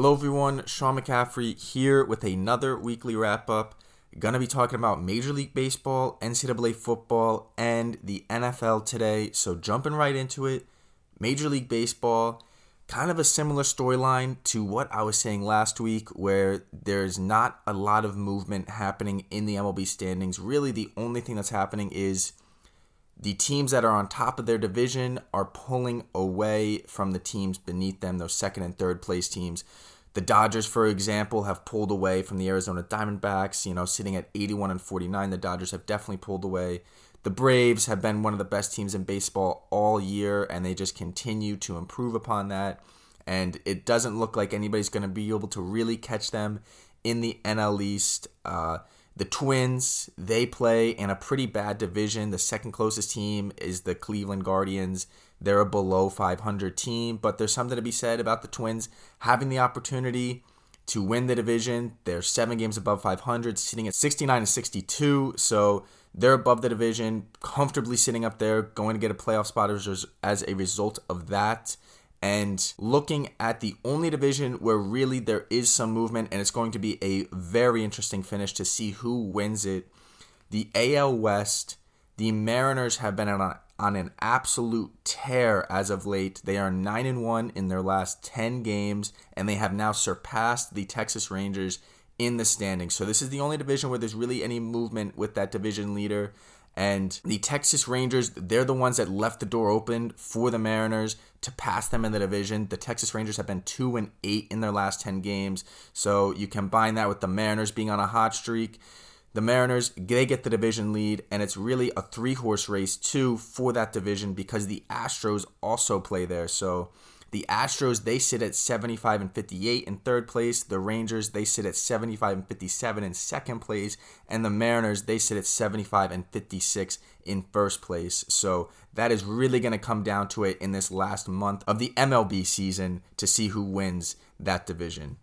Hello, everyone. Sean McCaffrey here with another weekly wrap up. Gonna be talking about Major League Baseball, NCAA football, and the NFL today. So, jumping right into it, Major League Baseball, kind of a similar storyline to what I was saying last week, where there's not a lot of movement happening in the MLB standings. Really, the only thing that's happening is the teams that are on top of their division are pulling away from the teams beneath them, those second and third place teams. The Dodgers, for example, have pulled away from the Arizona Diamondbacks, you know, sitting at 81 and 49. The Dodgers have definitely pulled away. The Braves have been one of the best teams in baseball all year, and they just continue to improve upon that. And it doesn't look like anybody's going to be able to really catch them in the NL East. Uh, the Twins, they play in a pretty bad division. The second closest team is the Cleveland Guardians. They're a below 500 team, but there's something to be said about the Twins having the opportunity to win the division. They're seven games above 500, sitting at 69 and 62. So they're above the division, comfortably sitting up there, going to get a playoff spot as, as a result of that and looking at the only division where really there is some movement, and it's going to be a very interesting finish to see who wins it. The AL West, the Mariners have been on, on an absolute tear as of late. They are 9 and 1 in their last 10 games, and they have now surpassed the Texas Rangers in the standings. So, this is the only division where there's really any movement with that division leader. And the Texas Rangers, they're the ones that left the door open for the Mariners to pass them in the division. The Texas Rangers have been 2 and 8 in their last 10 games. So you combine that with the Mariners being on a hot streak. The Mariners, they get the division lead, and it's really a three horse race, too, for that division because the Astros also play there. So the Astros, they sit at 75 and 58 in third place. The Rangers, they sit at 75 and 57 in second place. And the Mariners, they sit at 75 and 56 in first place. So that is really going to come down to it in this last month of the MLB season to see who wins that division.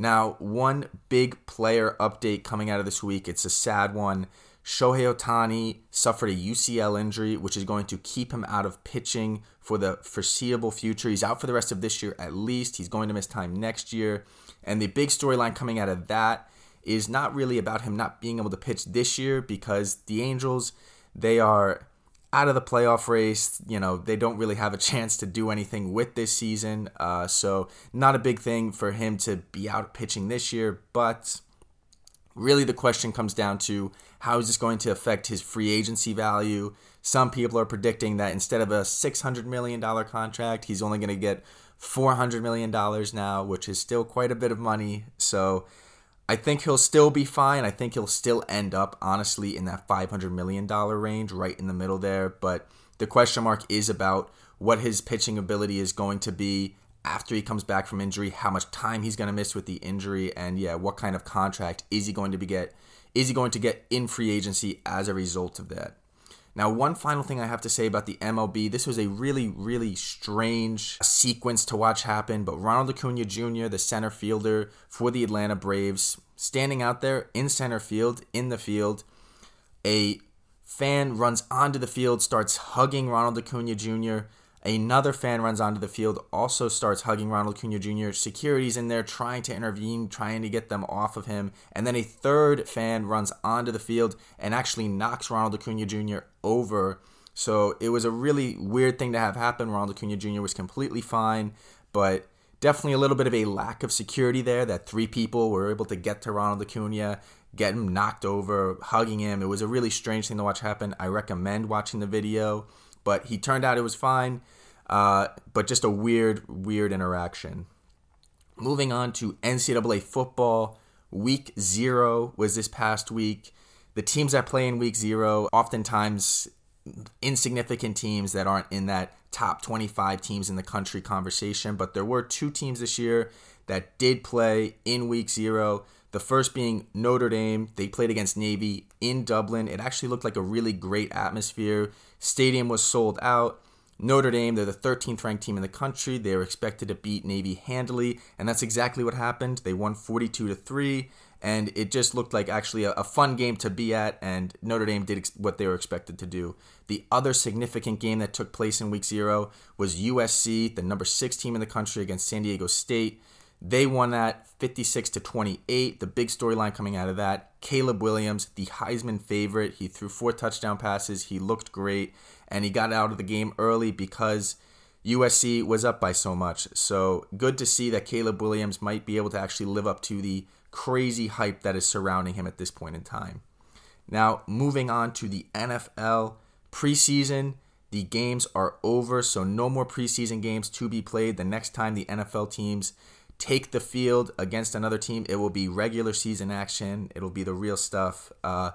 Now, one big player update coming out of this week. It's a sad one. Shohei Ohtani suffered a UCL injury, which is going to keep him out of pitching for the foreseeable future. He's out for the rest of this year at least. He's going to miss time next year. And the big storyline coming out of that is not really about him not being able to pitch this year because the Angels, they are out of the playoff race. You know, they don't really have a chance to do anything with this season. Uh, so, not a big thing for him to be out pitching this year. But really, the question comes down to how is this going to affect his free agency value? Some people are predicting that instead of a $600 million contract, he's only going to get $400 million now, which is still quite a bit of money. So I think he'll still be fine. I think he'll still end up, honestly, in that $500 million range, right in the middle there. But the question mark is about what his pitching ability is going to be after he comes back from injury, how much time he's going to miss with the injury, and yeah, what kind of contract is he going to be get is he going to get in free agency as a result of that? Now, one final thing I have to say about the MLB this was a really, really strange sequence to watch happen. But Ronald Acuna Jr., the center fielder for the Atlanta Braves, standing out there in center field, in the field, a fan runs onto the field, starts hugging Ronald Acuna Jr. Another fan runs onto the field, also starts hugging Ronald Acuna Jr. Security's in there trying to intervene, trying to get them off of him. And then a third fan runs onto the field and actually knocks Ronald Acuna Jr. over. So it was a really weird thing to have happen. Ronald Acuna Jr. was completely fine, but definitely a little bit of a lack of security there that three people were able to get to Ronald Acuna, get him knocked over, hugging him. It was a really strange thing to watch happen. I recommend watching the video but he turned out it was fine. Uh, but just a weird, weird interaction. Moving on to NCAA football, week zero was this past week. The teams that play in week zero, oftentimes insignificant teams that aren't in that top 25 teams in the country conversation, but there were two teams this year that did play in week zero. The first being Notre Dame. They played against Navy in Dublin. It actually looked like a really great atmosphere. Stadium was sold out. Notre Dame, they're the 13th ranked team in the country. They were expected to beat Navy handily, and that's exactly what happened. They won 42 to 3, and it just looked like actually a, a fun game to be at, and Notre Dame did ex- what they were expected to do. The other significant game that took place in week zero was USC, the number six team in the country, against San Diego State. They won that 56 to 28. The big storyline coming out of that Caleb Williams, the Heisman favorite. He threw four touchdown passes. He looked great, and he got out of the game early because USC was up by so much. So good to see that Caleb Williams might be able to actually live up to the crazy hype that is surrounding him at this point in time. Now, moving on to the NFL preseason. The games are over, so no more preseason games to be played. The next time the NFL teams take the field against another team, it will be regular season action. It'll be the real stuff. Uh,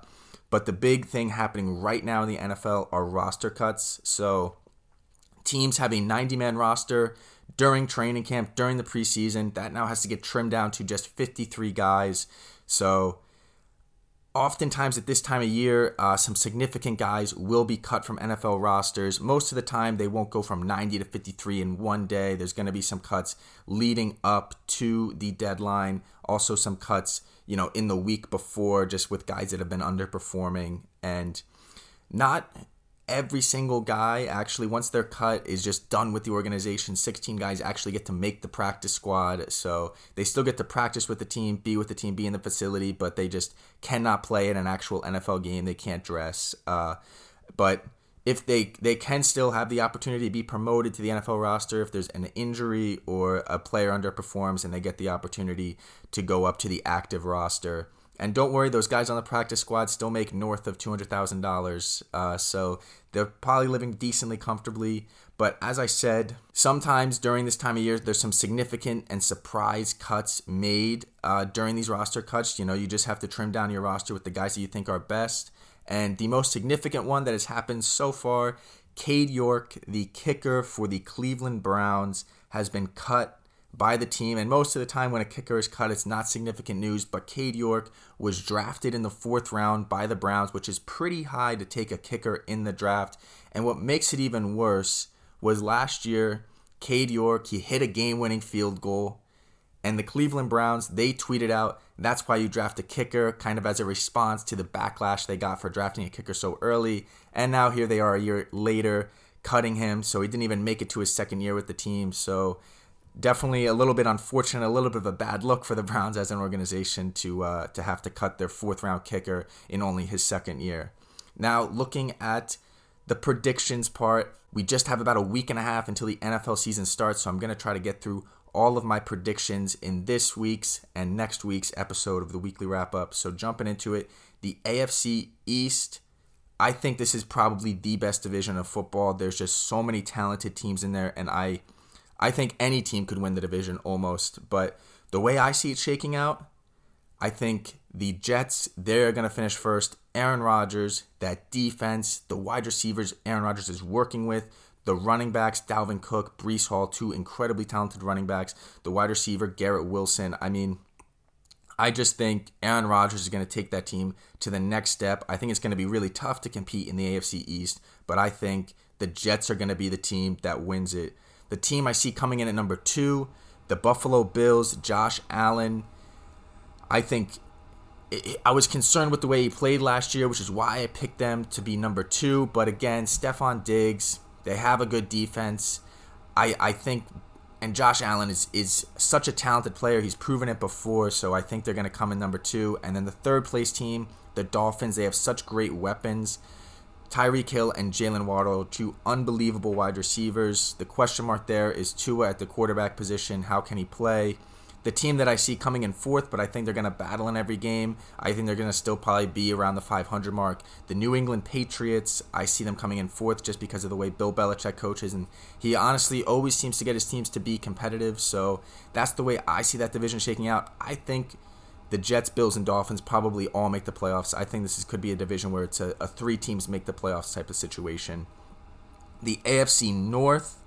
but the big thing happening right now in the NFL are roster cuts. So teams have a 90 man roster during training camp, during the preseason. That now has to get trimmed down to just 53 guys. So oftentimes at this time of year, uh, some significant guys will be cut from NFL rosters. Most of the time, they won't go from 90 to 53 in one day. There's going to be some cuts leading up to the deadline. Also, some cuts, you know, in the week before, just with guys that have been underperforming and not every single guy actually once they're cut is just done with the organization 16 guys actually get to make the practice squad. So they still get to practice with the team be with the team be in the facility but they just cannot play in an actual nfl game. They can't dress. Uh, but if they they can still have the opportunity to be promoted to the NFL roster if there's an injury or a player underperforms and they get the opportunity to go up to the active roster and don't worry, those guys on the practice squad still make north of two hundred thousand uh, dollars, so they're probably living decently comfortably. But as I said, sometimes during this time of year, there's some significant and surprise cuts made uh, during these roster cuts. You know, you just have to trim down your roster with the guys that you think are best. And the most significant one that has happened so far, Cade York, the kicker for the Cleveland Browns, has been cut by the team. And most of the time, when a kicker is cut, it's not significant news. But Cade York was drafted in the fourth round by the Browns, which is pretty high to take a kicker in the draft. And what makes it even worse was last year, Cade York, he hit a game winning field goal. And the Cleveland Browns, they tweeted out, that's why you draft a kicker, kind of as a response to the backlash they got for drafting a kicker so early. And now here they are a year later, cutting him. So he didn't even make it to his second year with the team. So definitely a little bit unfortunate, a little bit of a bad look for the Browns as an organization to uh, to have to cut their fourth round kicker in only his second year. Now, looking at the predictions part, we just have about a week and a half until the NFL season starts, so I'm going to try to get through all of my predictions in this week's and next week's episode of the weekly wrap up. So, jumping into it, the AFC East. I think this is probably the best division of football. There's just so many talented teams in there, and I I think any team could win the division almost, but the way I see it shaking out, I think the Jets, they're going to finish first. Aaron Rodgers, that defense, the wide receivers Aaron Rodgers is working with, the running backs, Dalvin Cook, Breece Hall, two incredibly talented running backs, the wide receiver, Garrett Wilson. I mean, I just think Aaron Rodgers is going to take that team to the next step. I think it's going to be really tough to compete in the AFC East, but I think the Jets are going to be the team that wins it. The team I see coming in at number two, the Buffalo Bills, Josh Allen. I think I was concerned with the way he played last year, which is why I picked them to be number two. But again, Stefon Diggs, they have a good defense. I, I think, and Josh Allen is, is such a talented player. He's proven it before, so I think they're going to come in number two. And then the third place team, the Dolphins, they have such great weapons. Tyreek Hill and Jaylen Waddle, two unbelievable wide receivers. The question mark there is Tua at the quarterback position. How can he play? The team that I see coming in fourth, but I think they're going to battle in every game. I think they're going to still probably be around the 500 mark. The New England Patriots, I see them coming in fourth just because of the way Bill Belichick coaches, and he honestly always seems to get his teams to be competitive. So that's the way I see that division shaking out. I think the Jets, Bills, and Dolphins probably all make the playoffs. I think this is, could be a division where it's a, a three teams make the playoffs type of situation. The AFC North,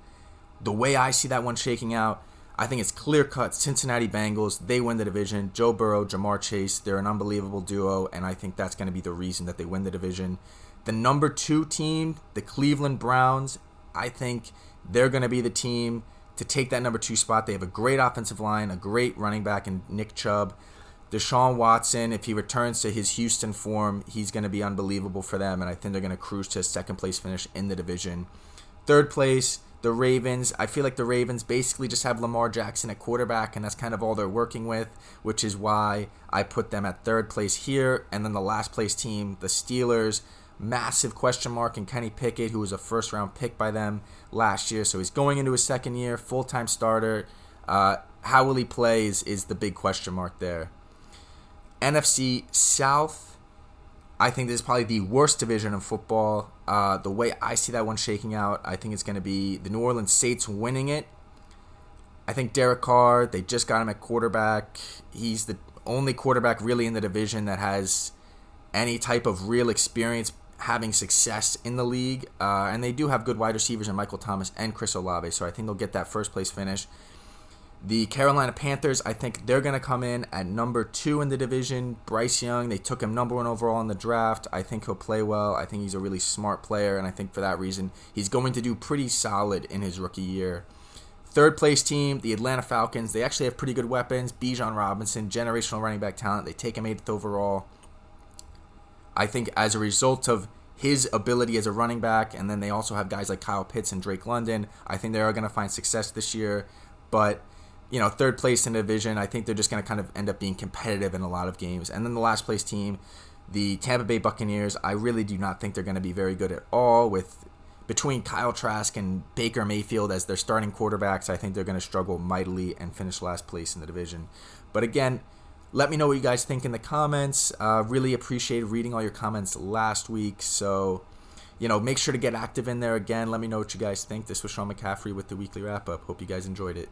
the way I see that one shaking out, I think it's clear cut. Cincinnati Bengals, they win the division. Joe Burrow, Ja'Marr Chase, they're an unbelievable duo, and I think that's going to be the reason that they win the division. The number two team, the Cleveland Browns, I think they're going to be the team to take that number two spot. They have a great offensive line, a great running back in Nick Chubb. Deshaun Watson, if he returns to his Houston form, he's going to be unbelievable for them, and I think they're going to cruise to a second place finish in the division. Third place, the Ravens. I feel like the Ravens basically just have Lamar Jackson at quarterback, and that's kind of all they're working with, which is why I put them at third place here. And then the last place team, the Steelers, massive question mark in Kenny Pickett, who was a first round pick by them last year. So he's going into his second year, full time starter. Uh, how will he play is, is the big question mark there. NFC South, I think this is probably the worst division of football. Uh, the way I see that one shaking out, I think it's going to be the New Orleans Saints winning it. I think Derek Carr, they just got him at quarterback. He's the only quarterback really in the division that has any type of real experience having success in the league. Uh, and they do have good wide receivers in Michael Thomas and Chris Olave, so I think they'll get that first place finish. The Carolina Panthers, I think they're going to come in at number two in the division. Bryce Young, they took him number one overall in the draft. I think he'll play well. I think he's a really smart player, and I think for that reason, he's going to do pretty solid in his rookie year. Third place team, the Atlanta Falcons. They actually have pretty good weapons. Bijan Robinson, generational running back talent. They take him eighth overall. I think as a result of his ability as a running back, and then they also have guys like Kyle Pitts and Drake London. I think they are going to find success this year, but you know, third place in the division. I think they're just going to kind of end up being competitive in a lot of games. And then the last place team, the Tampa Bay Buccaneers, I really do not think they're going to be very good at all with between Kyle Trask and Baker Mayfield as their starting quarterbacks. I think they're going to struggle mightily and finish last place in the division. But again, let me know what you guys think in the comments. Uh, really appreciated reading all your comments last week. So, you know, make sure to get active in there again. Let me know what you guys think. This was Sean McCaffrey with the weekly wrap up. Hope you guys enjoyed it.